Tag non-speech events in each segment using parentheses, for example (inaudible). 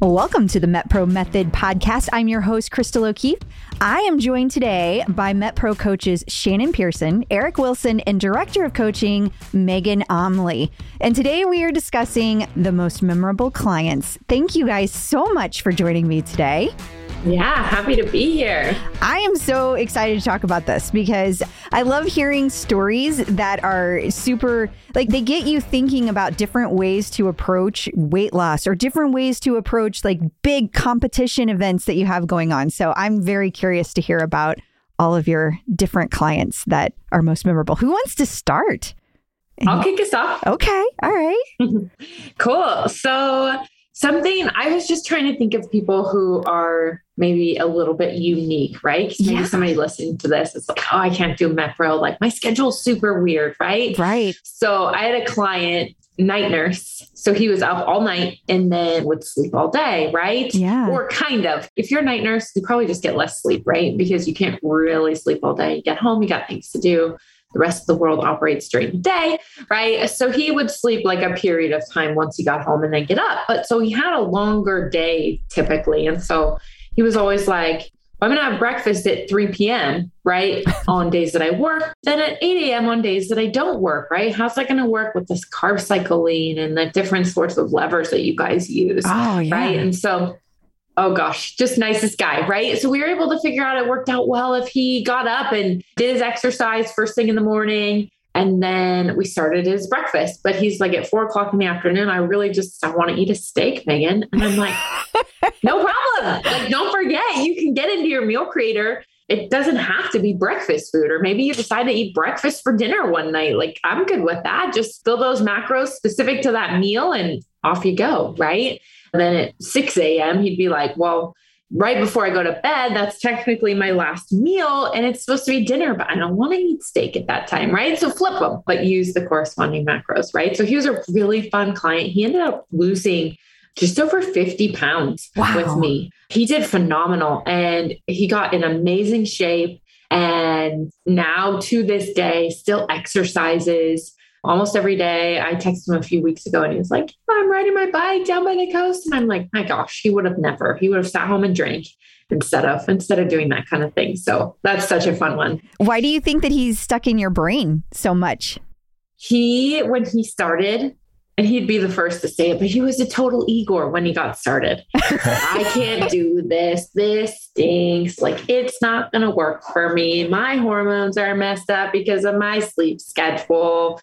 Welcome to the MetPro Method podcast. I'm your host, Crystal O'Keefe. I am joined today by MetPro coaches Shannon Pearson, Eric Wilson, and Director of Coaching Megan Omley. And today we are discussing the most memorable clients. Thank you guys so much for joining me today. Yeah, happy to be here. I am so excited to talk about this because I love hearing stories that are super, like, they get you thinking about different ways to approach weight loss or different ways to approach like big competition events that you have going on. So I'm very curious to hear about all of your different clients that are most memorable. Who wants to start? I'll kick us off. Okay. All right. (laughs) cool. So, something I was just trying to think of people who are maybe a little bit unique, right? Because maybe yeah. somebody listening to this is like, oh, I can't do MetPro. Like my schedule's super weird, right? Right. So I had a client, night nurse. So he was up all night and then would sleep all day, right? Yeah. Or kind of. If you're a night nurse, you probably just get less sleep, right? Because you can't really sleep all day. You get home, you got things to do the rest of the world operates during the day, right? So he would sleep like a period of time once he got home and then get up. But so he had a longer day typically. And so he was always like, I'm going to have breakfast at 3 p.m., right? (laughs) on days that I work, then at 8 a.m. on days that I don't work, right? How's that going to work with this carb cycling and the different sorts of levers that you guys use? Oh, yeah. Right. And so oh gosh, just nicest guy, right? So we were able to figure out it worked out well if he got up and did his exercise first thing in the morning. And then we started his breakfast. But he's like at four o'clock in the afternoon, I really just I want to eat a steak, Megan. And I'm like, (laughs) no problem. Like, don't forget, you can get into your meal creator. It doesn't have to be breakfast food, or maybe you decide to eat breakfast for dinner one night. Like, I'm good with that. Just fill those macros specific to that meal and off you go, right? And then at 6 a.m., he'd be like, Well, right before I go to bed, that's technically my last meal and it's supposed to be dinner, but I don't want to eat steak at that time, right? So flip them, but use the corresponding macros, right? So he was a really fun client. He ended up losing just over 50 pounds wow. with me. He did phenomenal and he got in amazing shape. And now to this day, still exercises almost every day. I texted him a few weeks ago and he was like, I'm riding my bike down by the coast. And I'm like, my gosh, he would have never, he would have sat home and drank instead of instead of doing that kind of thing. So that's such a fun one. Why do you think that he's stuck in your brain so much? He when he started, and he'd be the first to say it, but he was a total Eeyore when he got started. (laughs) I can't do this. This stinks. Like, it's not going to work for me. My hormones are messed up because of my sleep schedule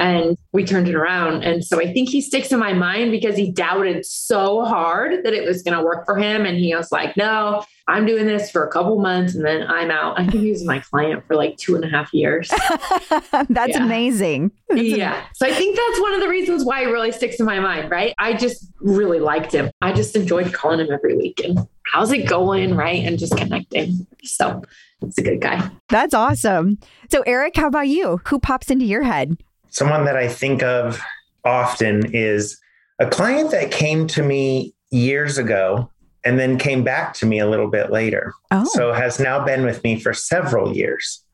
and we turned it around. And so I think he sticks in my mind because he doubted so hard that it was going to work for him. And he was like, no, I'm doing this for a couple months and then I'm out. I think he was my client for like two and a half years. (laughs) that's yeah. amazing. That's yeah. Amazing. So I think that's one of the reasons why it really sticks in my mind, right? I just really liked him. I just enjoyed calling him every week and how's it going, right? And just connecting. So it's a good guy. That's awesome. So, Eric, how about you? Who pops into your head? Someone that I think of often is a client that came to me years ago and then came back to me a little bit later. Oh. So has now been with me for several years.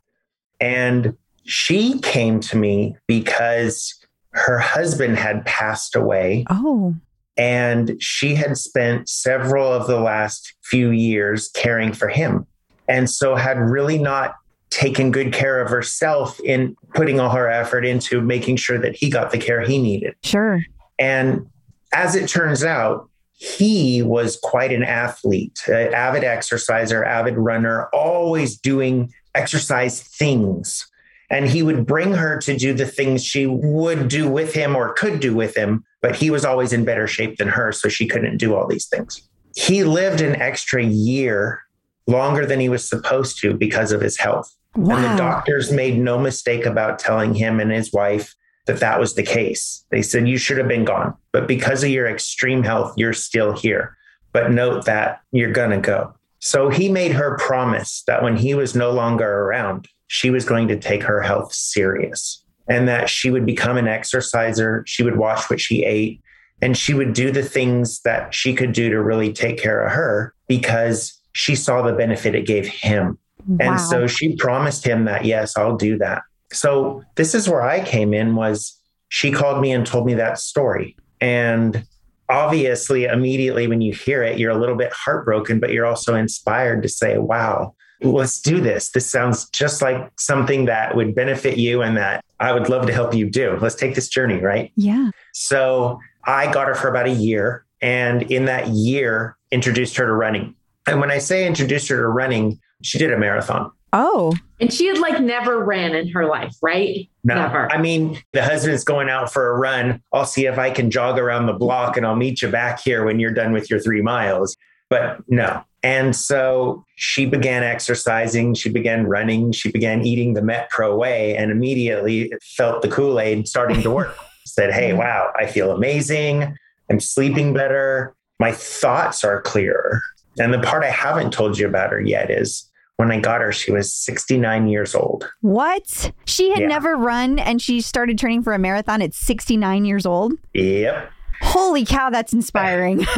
And she came to me because her husband had passed away. Oh. And she had spent several of the last few years caring for him. And so had really not taken good care of herself in putting all her effort into making sure that he got the care he needed. Sure. And as it turns out, he was quite an athlete, an avid exerciser, avid runner, always doing exercise things. And he would bring her to do the things she would do with him or could do with him, but he was always in better shape than her. So she couldn't do all these things. He lived an extra year longer than he was supposed to because of his health. Wow. And the doctors made no mistake about telling him and his wife that that was the case. They said, You should have been gone, but because of your extreme health, you're still here. But note that you're going to go. So he made her promise that when he was no longer around, she was going to take her health serious and that she would become an exerciser. She would watch what she ate and she would do the things that she could do to really take care of her because she saw the benefit it gave him. Wow. And so she promised him that, yes, I'll do that. So this is where I came in was she called me and told me that story. And obviously, immediately when you hear it, you're a little bit heartbroken, but you're also inspired to say, wow, let's do this. This sounds just like something that would benefit you and that I would love to help you do. Let's take this journey, right? Yeah. So I got her for about a year. And in that year, introduced her to running. And when I say introduced her to running, she did a marathon. Oh. And she had like never ran in her life, right? No. Never. I mean, the husband's going out for a run. I'll see if I can jog around the block and I'll meet you back here when you're done with your three miles. But no. And so she began exercising, she began running, she began eating the MetPro way, and immediately felt the Kool Aid starting to work. (laughs) Said, Hey, wow, I feel amazing. I'm sleeping better. My thoughts are clearer. And the part I haven't told you about her yet is when I got her, she was 69 years old. What? She had Yeah. never run and she started training for a marathon at 69 years old. Yep. Holy cow, that's inspiring. (laughs)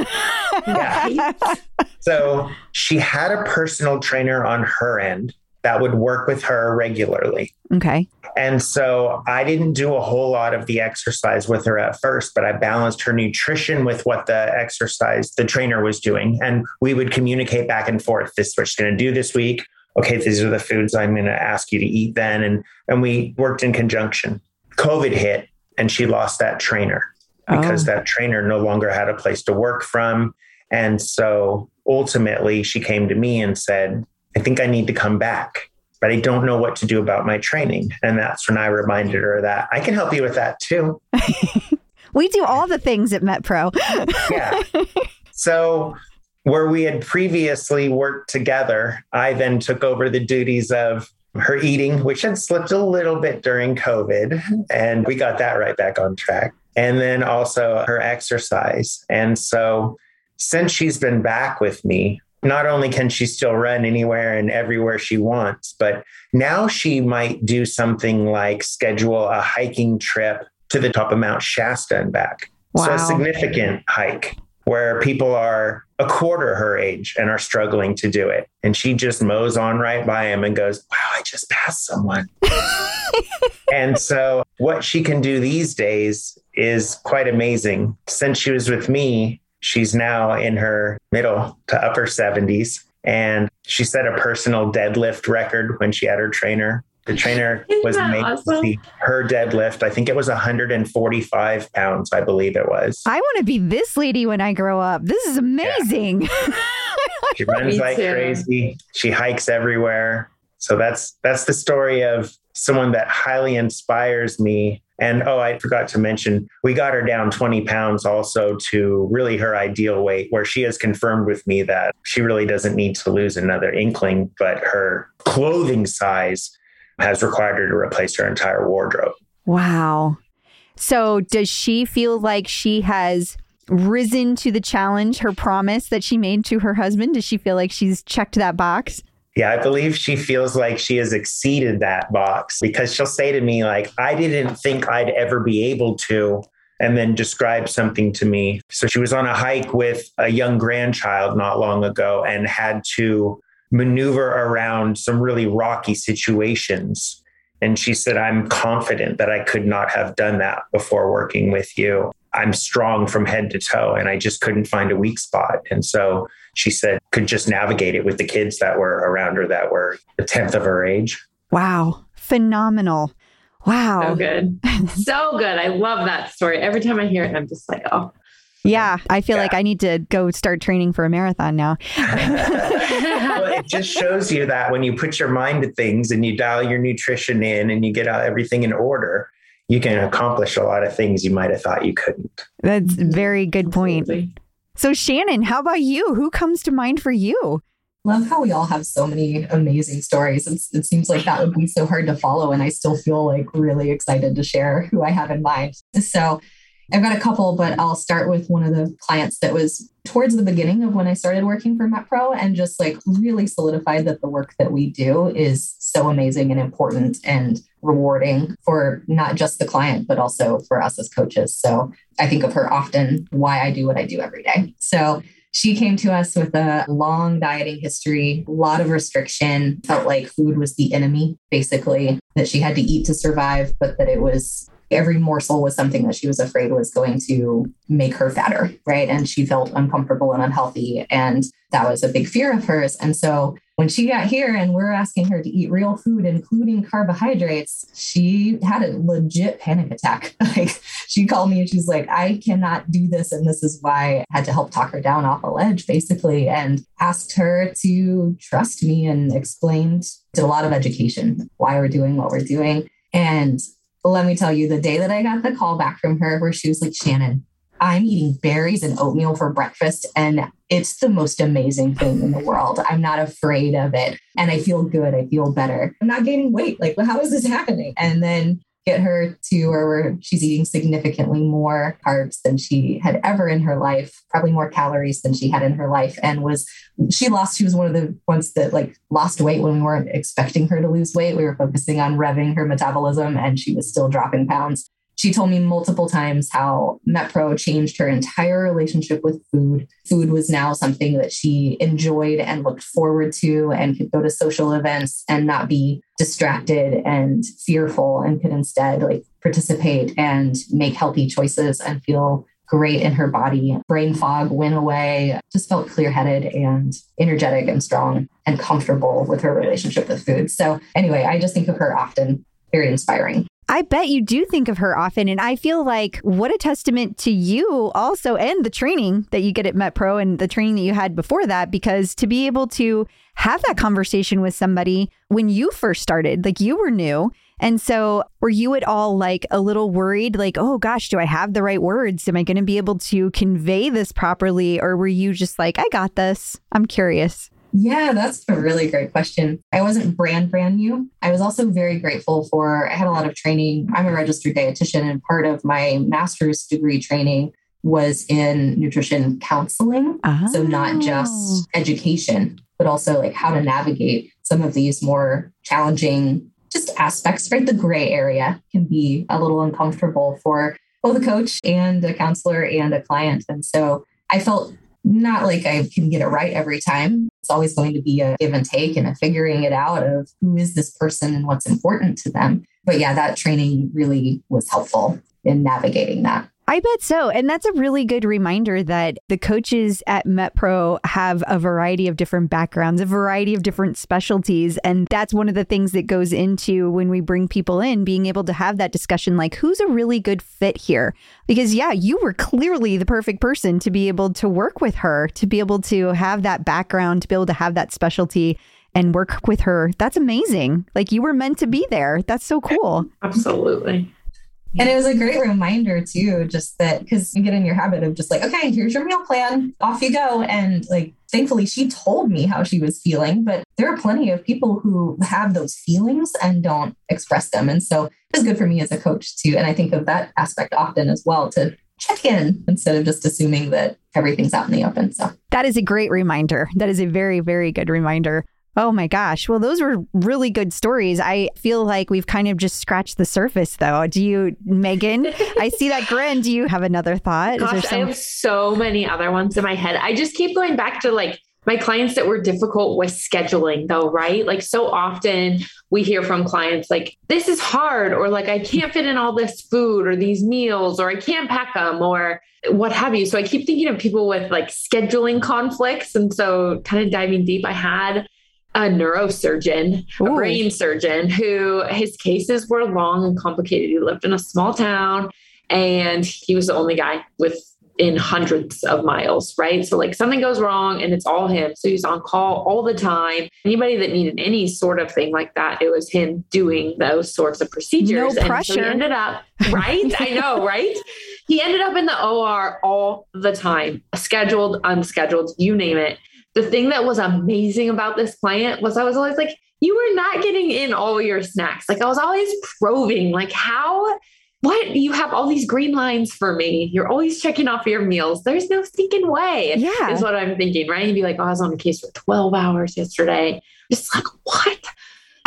Yeah. (laughs) So she had a personal trainer on her end that would work with her regularly. okay. And so I didn't do a whole lot of the exercise with her at first, but I balanced her nutrition with what the exercise the trainer was doing. And we would communicate back and forth. This is what she's going to do this week. Okay, these are the foods I'm going to ask you to eat then. And, and we worked in conjunction. COVID hit and she lost that trainer because Oh. that trainer no longer had a place to work from. And so ultimately she came to me and said, I think I need to come back, but I don't know what to do about my training. And that's when I reminded her that I can help you with that too. (laughs) We do all the things at MetPro. (laughs) Yeah. (laughs) so where we had previously worked together, I then took over the duties of her eating, which had slipped a little bit during COVID, and we got that right back on track. And then also her exercise. And so since she's been back with me, not only can she still run anywhere and everywhere she wants, but now she might do something like schedule a hiking trip to the top of Mount Shasta and back. So Wow. a significant hike where people are a quarter her age and are struggling to do it. And she just mows on right by him and goes, Wow, I just passed someone. (laughs) and so what she can do these days is quite amazing. Since she was with me, she's now in her middle to upper 70s. And she set a personal deadlift record when she had her trainer. The trainer Isn't was that made awesome? see her deadlift. I think it was 145 pounds, I believe it was. I want to be this lady when I grow up. This is amazing. (laughs) She runs Me like too. crazy. She hikes everywhere. So that's that's the story of someone that highly inspires me. And oh, I forgot to mention, we got her down 20 pounds also to really her ideal weight, where she has confirmed with me that she really doesn't need to lose another inkling, but her clothing size has required her to replace her entire wardrobe. wow. So, does she feel like she has risen to the challenge, her promise that she made to her husband? Does she feel like she's checked that box? Yeah, I believe she feels like she has exceeded that box because she'll say to me, like, I didn't think I'd ever be able to, and then describe something to me. So she was on a hike with a young grandchild not long ago and had to maneuver around some really rocky situations. And she said, I'm confident that I could not have done that before working with you. I'm strong from head to toe, and I just couldn't find a weak spot. And so she said, could just navigate it with the kids that were around her that were a tenth of her age. Wow. Phenomenal. Wow. So good. (laughs) so good. I love that story. Every time I hear it, I'm just like, oh. Yeah. I feel Yeah. like I need to go start training for a marathon now. (laughs) well, it just shows you that when you put your mind to things and you dial your nutrition in and you get everything in order, you can accomplish a lot of things you might have thought you couldn't. That's a very good point. Absolutely. So, Shannon, how about you? Who comes to mind for you? Love how we all have so many amazing stories. It's, it seems like that would be so hard to follow, and I still feel like really excited to share who I have in mind. So, I've got a couple, but I'll start with one of the clients that was towards the beginning of when I started working for MetPro and just like really solidified that the work that we do is so amazing and important and rewarding for not just the client, but also for us as coaches. So I think of her often why I do what I do every day. So she came to us with a long dieting history, a lot of restriction, felt like food was the enemy, basically, that she had to eat to survive, but that it was every morsel was something that she was afraid was going to make her fatter, right? And she felt uncomfortable and unhealthy. And that was a big fear of hers. And so when she got here and we're asking her to eat real food, including carbohydrates, she had a legit panic attack. (laughs) like she called me and she's like, I cannot do this. And this is why I had to help talk her down off a ledge, basically, and asked her to trust me and explained, did a lot of education, why we're doing what we're doing. And let me tell you, the day that I got the call back from her where she was like, Shannon, I'm eating berries and oatmeal for breakfast, and it's the most amazing thing in the world. I'm not afraid of it. And I feel good. I feel better. I'm not gaining weight. Like, how is this happening? And then get her to where she's eating significantly more carbs than she had ever in her life, probably more calories than she had in her life. And was she lost, she was one of the ones that like lost weight when we weren't expecting her to lose weight. We were focusing on revving her metabolism and she was still dropping pounds. She told me multiple times how MetPro changed her entire relationship with food. Food was now something that she enjoyed and looked forward to and could go to social events and not be distracted and fearful and could instead like participate and make healthy choices and feel great in her body. Brain fog went away, just felt clear headed and energetic and strong and comfortable with her relationship with food. So, anyway, I just think of her often, very inspiring. I bet you do think of her often. And I feel like what a testament to you also and the training that you get at MetPro and the training that you had before that, because to be able to have that conversation with somebody when you first started, like you were new. And so were you at all like a little worried, like, oh gosh, do I have the right words? Am I going to be able to convey this properly? Or were you just like, I got this? I'm curious. Yeah, that's a really great question. I wasn't brand brand new. I was also very grateful for I had a lot of training. I'm a registered dietitian and part of my master's degree training was in nutrition counseling. Oh. So not just oh. education, but also like how to navigate some of these more challenging just aspects, right? The gray area can be a little uncomfortable for both a coach and a counselor and a client. And so I felt not like I can get it right every time. It's always going to be a give and take and a figuring it out of who is this person and what's important to them. But yeah, that training really was helpful in navigating that. I bet so. And that's a really good reminder that the coaches at MetPro have a variety of different backgrounds, a variety of different specialties. And that's one of the things that goes into when we bring people in, being able to have that discussion like, who's a really good fit here? Because, yeah, you were clearly the perfect person to be able to work with her, to be able to have that background, to be able to have that specialty and work with her. That's amazing. Like you were meant to be there. That's so cool. Absolutely. And it was a great reminder too, just that because you get in your habit of just like, okay, here's your meal plan, off you go. And like, thankfully, she told me how she was feeling, but there are plenty of people who have those feelings and don't express them. And so it's good for me as a coach too. And I think of that aspect often as well to check in instead of just assuming that everything's out in the open. So that is a great reminder. That is a very, very good reminder. Oh my gosh. Well, those were really good stories. I feel like we've kind of just scratched the surface, though. Do you, Megan? I see that grin. Do you have another thought? Gosh, some... I have so many other ones in my head. I just keep going back to like my clients that were difficult with scheduling, though, right? Like, so often we hear from clients like, this is hard, or like, I can't fit in all this food or these meals, or I can't pack them, or what have you. So I keep thinking of people with like scheduling conflicts. And so, kind of diving deep, I had a neurosurgeon, Ooh. a brain surgeon, who his cases were long and complicated. He lived in a small town and he was the only guy with in hundreds of miles, right? So like something goes wrong and it's all him. So he's on call all the time. Anybody that needed any sort of thing like that, it was him doing those sorts of procedures. No pressure. And so he ended up, right? I know, (laughs) right? He ended up in the OR all the time, scheduled, unscheduled, you name it the thing that was amazing about this client was I was always like, you were not getting in all your snacks. Like I was always probing, like, how, what? You have all these green lines for me. You're always checking off your meals. There's no stinking way. Yeah. Is what I'm thinking, right? You'd be like, oh, I was on a case for 12 hours yesterday. Just like, what?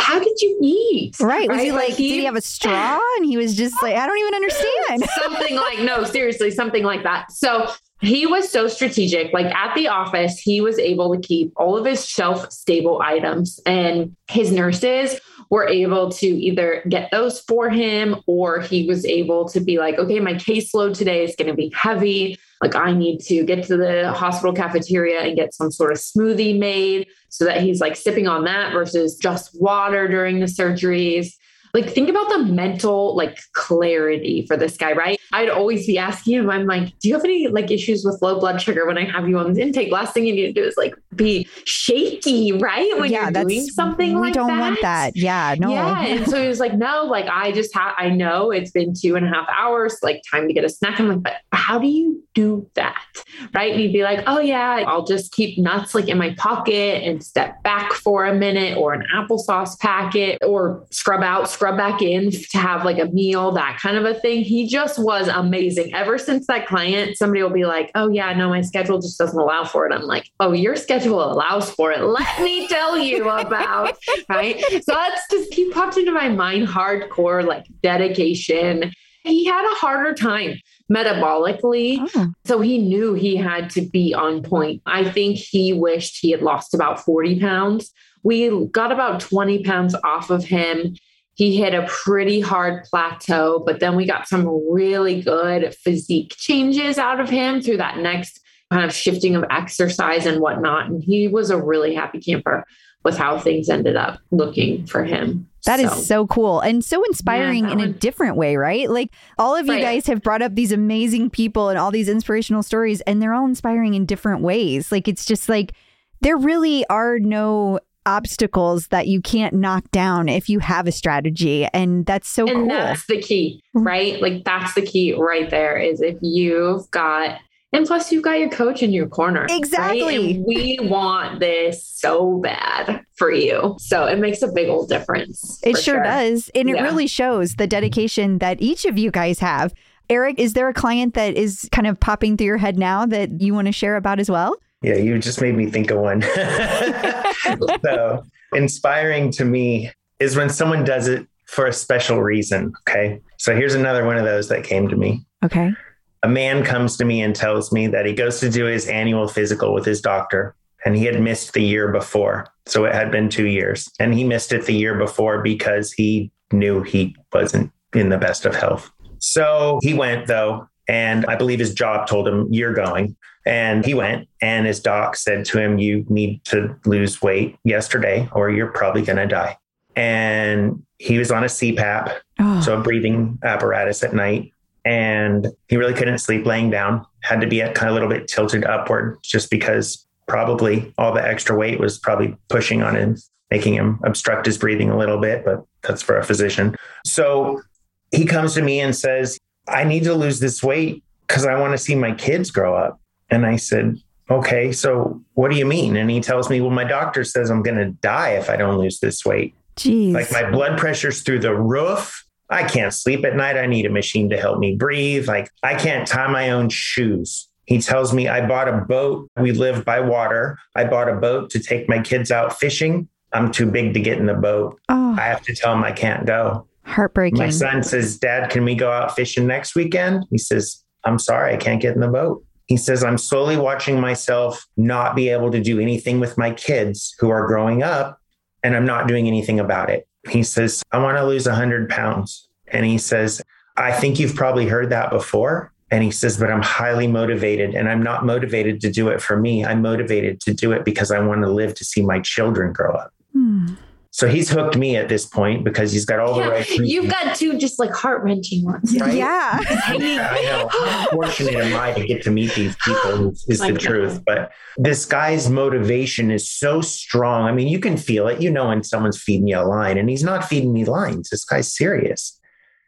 How did you eat? Right. Was right? he like, like he, did he have a straw? And he was just like, I don't even (laughs) understand. something like, no, seriously, something like that. So he was so strategic. Like at the office, he was able to keep all of his shelf stable items, and his nurses were able to either get those for him or he was able to be like, okay, my caseload today is going to be heavy. Like, I need to get to the hospital cafeteria and get some sort of smoothie made so that he's like sipping on that versus just water during the surgeries like think about the mental like clarity for this guy, right? I'd always be asking him, I'm like, do you have any like issues with low blood sugar when I have you on this intake? Last thing you need to do is like be shaky, right? When yeah, you're doing something like that. we don't want that. Yeah, no. Yeah. And so he was like, no, like I just have I know it's been two and a half hours, like time to get a snack. I'm like, but how do you do that? Right. And he'd be like, oh yeah, I'll just keep nuts like in my pocket and step back for a minute or an applesauce packet or scrub out, scrub back in to have like a meal, that kind of a thing. He just was amazing. Ever since that client, somebody will be like, oh, yeah, no, my schedule just doesn't allow for it. I'm like, oh, your schedule allows for it. Let me tell you about, (laughs) right? So that's just, he popped into my mind hardcore, like dedication. He had a harder time metabolically. Oh. So he knew he had to be on point. I think he wished he had lost about 40 pounds. We got about 20 pounds off of him he hit a pretty hard plateau, but then we got some really good physique changes out of him through that next kind of shifting of exercise and whatnot. And he was a really happy camper with how things ended up looking for him. That so. is so cool and so inspiring yeah, in a different way, right? Like all of you right. guys have brought up these amazing people and all these inspirational stories, and they're all inspiring in different ways. Like it's just like there really are no obstacles that you can't knock down if you have a strategy and that's so and cool. that's the key mm-hmm. right? Like that's the key right there is if you've got and plus you've got your coach in your corner exactly. Right? and we want this so bad for you. So it makes a big old difference it sure, sure, does. And it really shows the dedication that each of you guys have. Eric is there a client that is kind of popping through your head now that you want to share about as well yeah, you just made me think of one. (laughs) so inspiring to me is when someone does it for a special reason. Okay. So here's another one of those that came to me. Okay. A man comes to me and tells me that he goes to do his annual physical with his doctor and he had missed the year before. So it had been two years and he missed it the year before because he knew he wasn't in the best of health. So he went though, and I believe his job told him, You're going. And he went, and his doc said to him, You need to lose weight yesterday, or you're probably going to die. And he was on a CPAP, oh. Ah. so a breathing apparatus at night. And he really couldn't sleep laying down, had to be kind of a little bit tilted upward just because probably all the extra weight was probably pushing on him, making him obstruct his breathing a little bit, but that's for a physician. So he comes to me and says, I need to lose this weight because I want to see my kids grow up. And I said, okay, so what do you mean? And he tells me, well, my doctor says I'm going to die if I don't lose this weight. Jeez. Like my blood pressure's through the roof. I can't sleep at night. I need a machine to help me breathe. Like I can't tie my own shoes. He tells me I bought a boat. We live by water. I bought a boat to take my kids out fishing. I'm too big to get in the boat. Oh. I have to tell him I can't go. Heartbreaking. My son says, Dad, can we go out fishing next weekend? He says, I'm sorry, I can't get in the boat. He says, I'm slowly watching myself not be able to do anything with my kids who are growing up, and I'm not doing anything about it. He says, I want to lose 100 pounds. And he says, I think you've probably heard that before. And he says, but I'm highly motivated and I'm not motivated to do it for me. I'm motivated to do it because I want to live to see my children grow up. Hmm. So he's hooked me at this point because he's got all yeah, the right. You've got two just like heart wrenching ones, right? Yeah. (laughs) yeah. I know. How fortunate am I to get to meet these people? Is, is the truth. But this guy's motivation is so strong. I mean, you can feel it. You know when someone's feeding you a line, and he's not feeding me lines. This guy's serious.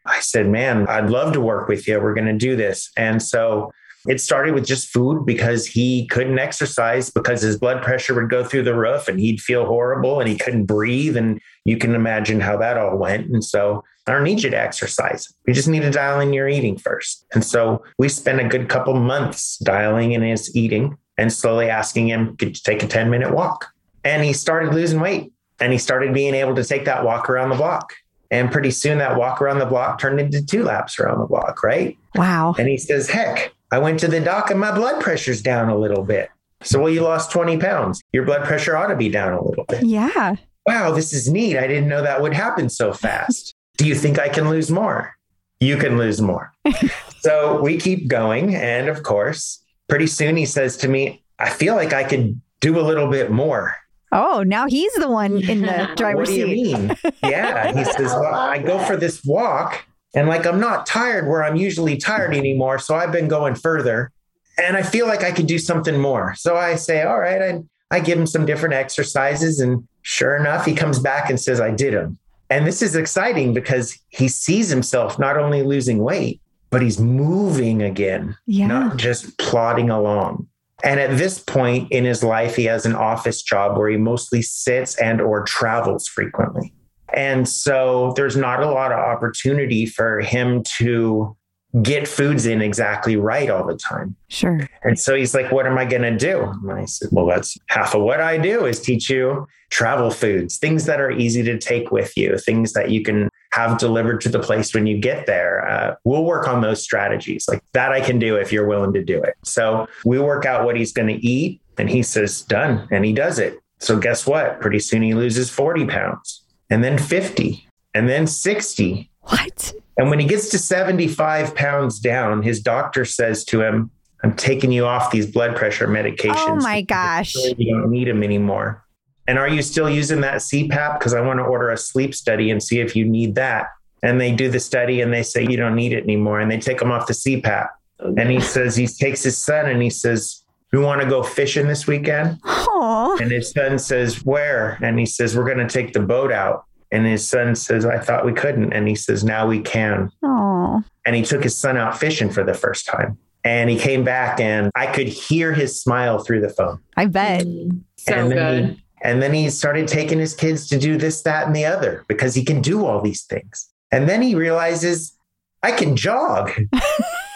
I said, "Man, I'd love to work with you. We're going to do this." And so it started with just food because he couldn't exercise because his blood pressure would go through the roof and he'd feel horrible and he couldn't breathe. And you can imagine how that all went. And so I don't need you to exercise. We just need to dial in your eating first. And so we spent a good couple months dialing in his eating and slowly asking him, could you take a 10 minute walk? And he started losing weight and he started being able to take that walk around the block. And pretty soon that walk around the block turned into two laps around the block, right? Wow. And he says, heck, I went to the doc and my blood pressure's down a little bit. So, well, you lost 20 pounds. Your blood pressure ought to be down a little bit. Yeah. wow, this is neat. I didn't know that would happen so fast. Do you think I can lose more? You can lose more. (laughs) so we keep going. And of course, pretty soon he says to me, I feel like I could do a little bit more. Oh, now he's the one in the (laughs) driver's seat. What do you seat. mean? Yeah. He says, Well, I go for this walk and like I'm not tired where I'm usually tired mm-hmm. anymore. So I've been going further and I feel like I could do something more. So I say, All right, I, I give him some different exercises. And sure enough, he comes back and says, I did them. And this is exciting because he sees himself not only losing weight, but he's moving again, yeah. not just plodding along. And at this point in his life, he has an office job where he mostly sits and or travels frequently. And so there's not a lot of opportunity for him to get foods in exactly right all the time. Sure. And so he's like, What am I going to do? And I said, Well, that's half of what I do is teach you travel foods, things that are easy to take with you, things that you can have delivered to the place when you get there. Uh, we'll work on those strategies. Like that, I can do if you're willing to do it. So we work out what he's going to eat, and he says, Done. And he does it. So guess what? Pretty soon he loses 40 pounds and then 50 and then 60. What? And when he gets to 75 pounds down, his doctor says to him, I'm taking you off these blood pressure medications. Oh my gosh. You don't need them anymore. And are you still using that CPAP? Because I want to order a sleep study and see if you need that. And they do the study and they say, you don't need it anymore. And they take him off the CPAP. And he says, he takes his son and he says, we want to go fishing this weekend. (gasps) Oh Aww. And his son says, where? And he says, we're going to take the boat out. And his son says, I thought we couldn't. And he says, now we can. Aww. And he took his son out fishing for the first time. And he came back and I could hear his smile through the phone. I bet. Mm, so and good. He, and then he started taking his kids to do this, that, and the other because he can do all these things. And then he realizes I can jog. (laughs)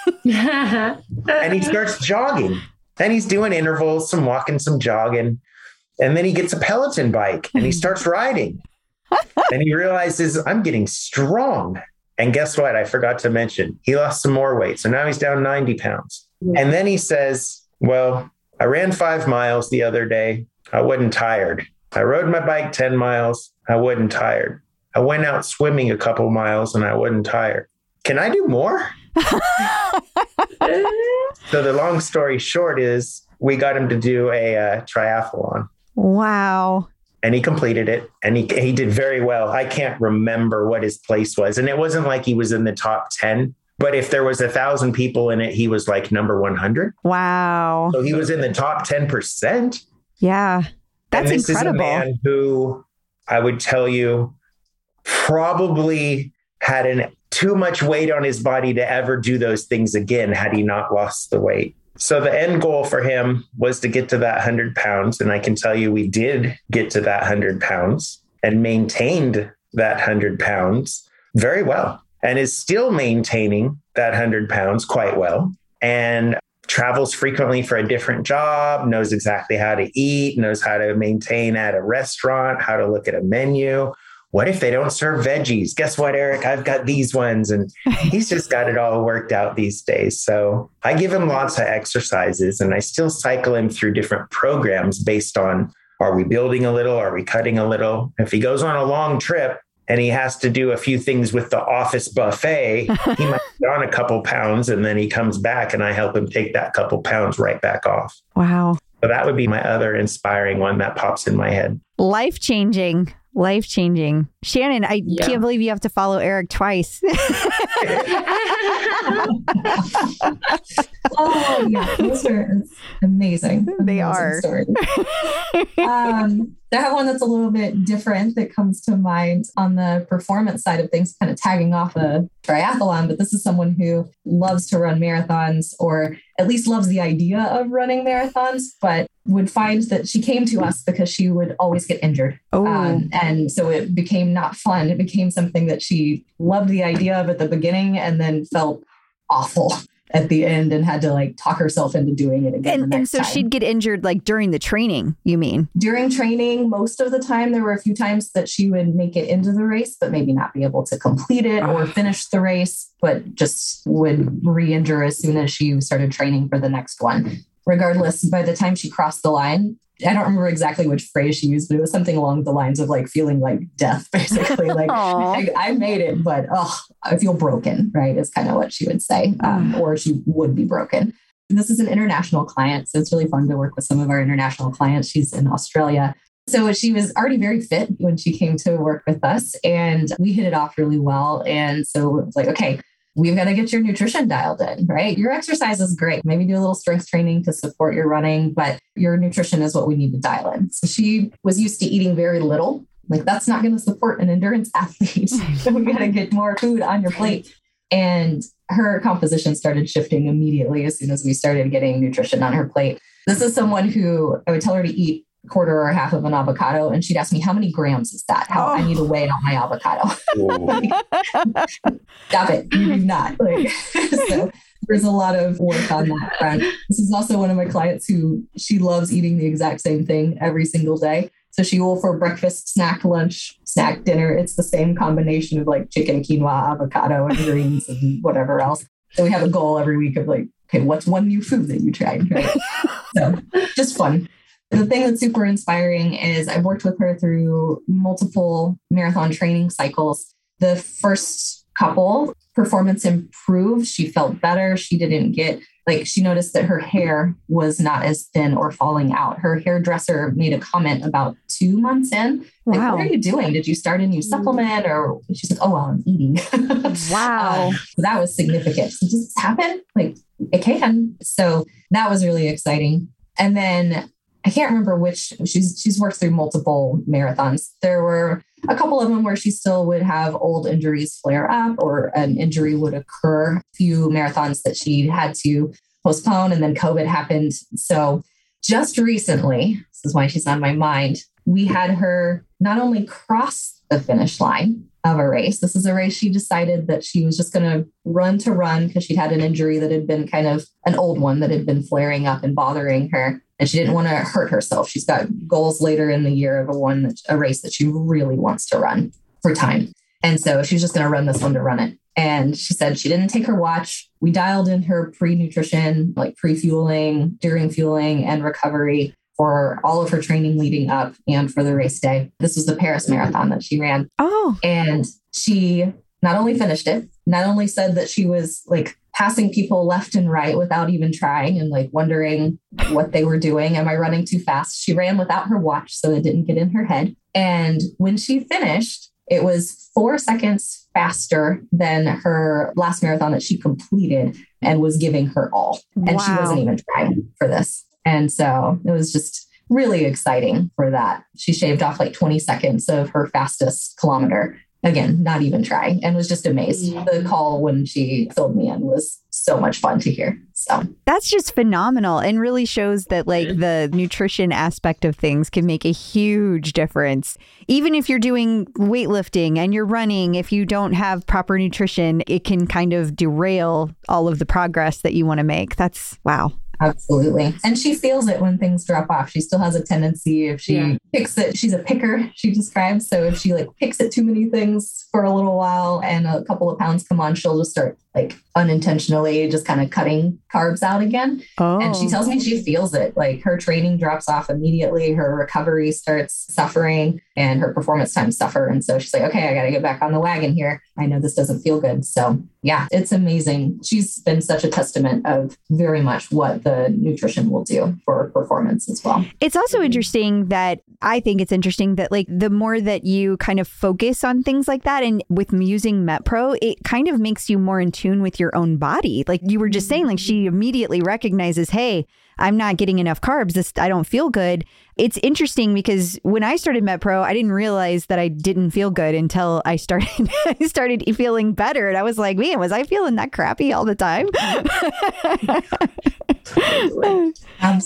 (laughs) and he starts jogging. And he's doing intervals, some walking, some jogging. And then he gets a Peloton bike and he (laughs) starts riding. and he realizes I'm getting strong. And guess what? I forgot to mention he lost some more weight. So now he's down 90 pounds. And then he says, Well, I ran five miles the other day. I wasn't tired. I rode my bike 10 miles. I wasn't tired. I went out swimming a couple miles and I wasn't tired. Can I do more? (laughs) so the long story short is we got him to do a uh, triathlon. Wow. And he completed it and he, he did very well. I can't remember what his place was. And it wasn't like he was in the top 10, but if there was a thousand people in it, he was like number 100. Wow. So he was in the top 10%. Yeah. That's and this incredible. Is a man who I would tell you probably had an too much weight on his body to ever do those things again had he not lost the weight. So the end goal for him was to get to that 100 pounds. And I can tell you we did get to that 100 pounds and maintained that 100 pounds very well and is still maintaining that 100 pounds quite well. And travels frequently for a different job, knows exactly how to eat, knows how to maintain at a restaurant, how to look at a menu. What if they don't serve veggies? Guess what, Eric? I've got these ones. And (laughs) he's just got it all worked out these days. So I give him lots of exercises and I still cycle him through different programs based on are we building a little? Are we cutting a little? If he goes on a long trip, and he has to do a few things with the office buffet, (laughs) he might put on a couple pounds and then he comes back and I help him take that couple pounds right back off. Wow. So that would be my other inspiring one that pops in my head. Life changing. Life changing. Shannon, I Yeah. can't believe you have to follow Eric twice. (laughs) oh yeah, those are amazing. They amazing are. Um, I have one that's a little bit different that comes to mind on the performance side of things, kind of tagging off a triathlon. But this is someone who loves to run marathons, or at least loves the idea of running marathons, but would find that she came to us because she would always get injured. oh, Um, and so it became not fun. It became something that she loved the idea of at the beginning and then felt awful at the end and had to like talk herself into doing it again. and, and so time. she'd get injured like during the training, you mean? during training, most of the time, there were a few times that she would make it into the race, but maybe not be able to complete it or ah. finish the race, but just would re injure as soon as she started training for the next one. Regardless, by the time she crossed the line, I don't remember exactly which phrase she used, but it was something along the lines of like feeling like death, (laughs) basically. like I, I, made it, but oh, I feel broken, right? Is kind of what she would say, um, or she would be broken. This is an international client, so it's really fun to work with some of our international clients. She's in Australia. So she was already very fit when she came to work with us, and we hit it off really well. And so it was like, okay, we've got to get your nutrition dialed in, right? Your exercise is great. Maybe do a little strength training to support your running, but your nutrition is what we need to dial in. So she was used to eating very little. Like that's not going to support an endurance (laughs) athlete. so we got to get more food on your plate. And her composition started shifting immediately as soon as we started getting nutrition on her plate. This is someone who I would tell her to eat quarter or half of an avocado and she'd ask me how many grams is that? How oh. i need to oh. weigh on my avocado. (laughs) Stop it. You do not. Like (laughs) so there's a lot of work on that front. This is also one of my clients who she loves eating the exact same thing every single day. So she will for breakfast snack lunch snack dinner it's the same combination of like chicken quinoa avocado and greens and whatever else. So we have a goal every week of like okay what's one new food that you tried? Right? So just fun the thing that's super inspiring is I've worked with her through multiple marathon training cycles. The first couple, performance improved. She felt better. She didn't get like she noticed that her hair was not as thin or falling out. Her hairdresser made a comment about two months in. Like, wow. what are you doing? Did you start a new supplement? Or she's like, oh, well, I'm eating. (laughs) wow. um, so that was significant. So does this happen? Like it can. So that was really exciting. And then I can't remember which she's she's worked through multiple marathons. There were a couple of them where she still would have old injuries flare up or an injury would occur. A few marathons that she had to postpone and then COVID happened. So just recently, this is why she's on my mind, we had her not only cross the finish line of a race. This is a race she decided that she was just going to run to run because she'd had an injury that had been kind of an old one that had been flaring up and bothering her and she didn't want to hurt herself. She's got goals later in the year of a one a race that she really wants to run for time. And so she's just going to run this one to run it. And she said she didn't take her watch. We dialed in her pre nutrition, like pre fueling, during fueling, and recovery for all of her training leading up and for the race day. This was the Paris Marathon that she ran. Oh. And she not only finished it, not only said that she was like passing people left and right without even trying and like wondering what they were doing. Am I running too fast? She ran without her watch so it didn't get in her head. And when she finished, it was four seconds faster than her last marathon that she completed and was giving her all. And wow. she wasn't even trying for this. And so it was just really exciting for that. She shaved off like 20 seconds of her fastest kilometer again, not even trying, and was just amazed. Mm-hmm. The call when she filled me in was so much fun to hear. So that's just phenomenal and really shows that like the nutrition aspect of things can make a huge difference. Even if you're doing weightlifting and you're running, if you don't have proper nutrition, it can kind of derail all of the progress that you want to make. That's wow. Absolutely. And she feels it when things drop off. She still has a tendency if she yeah. picks it, she's a picker, she describes. So if she like picks at too many things for a little while and a couple of pounds come on, she'll just start like unintentionally just kind of cutting carbs out again. Oh. And she oh. tells me she feels it. Like her training drops off immediately, her recovery starts suffering, and her performance times suffer. And so she's like, okay, I got to get back on the wagon here. I know this doesn't feel good. So yeah, it's amazing. She's been such a testament of very much what the nutrition will do for performance as well. It's also interesting that I think it's interesting that like the more that you kind of focus on things like that and with using MetPro, it kind of makes you more in tune with your own body. Like you were just saying, like she immediately recognizes, hey, I'm not getting enough carbs. This I don't feel good. It's interesting because when I started MetPro, I didn't realize that I didn't feel good until I started (laughs) I started feeling better. And I was like, man, was I feeling that crappy all the time? (laughs)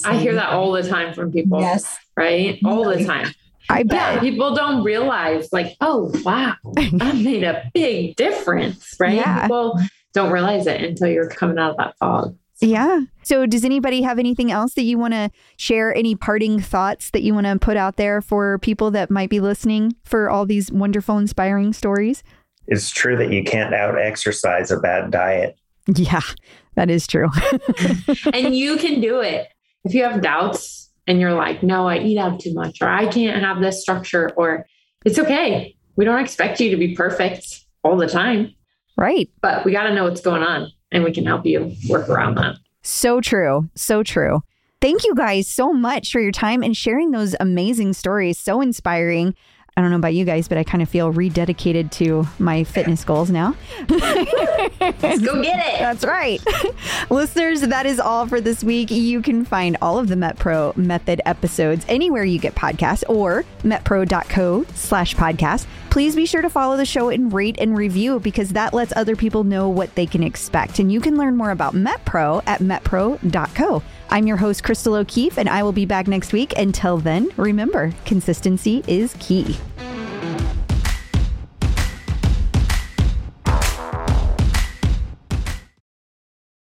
I hear that all the time from people. Yes. Right? All the time. I bet. Yeah, people don't realize, like, oh, wow, (laughs) I made a big difference, right? Yeah. People don't realize it until you're coming out of that fog. Yeah. So, does anybody have anything else that you want to share? Any parting thoughts that you want to put out there for people that might be listening for all these wonderful, inspiring stories? It's true that you can't out exercise a bad diet. Yeah, that is true. (laughs) and you can do it. If you have doubts, and you're like, no, I eat out too much, or I can't have this structure, or it's okay. We don't expect you to be perfect all the time. Right. But we got to know what's going on and we can help you work around that. So true. So true. Thank you guys so much for your time and sharing those amazing stories. So inspiring. I don't know about you guys, but I kind of feel rededicated to my fitness goals now. Let's go get it. (laughs) That's right. (laughs) Listeners, that is all for this week. You can find all of the MetPro Method episodes anywhere you get podcasts or metpro.co slash podcast. Please be sure to follow the show and rate and review because that lets other people know what they can expect. And you can learn more about MetPro at metpro.co. I'm your host, Crystal O'Keefe, and I will be back next week. Until then, remember, consistency is key.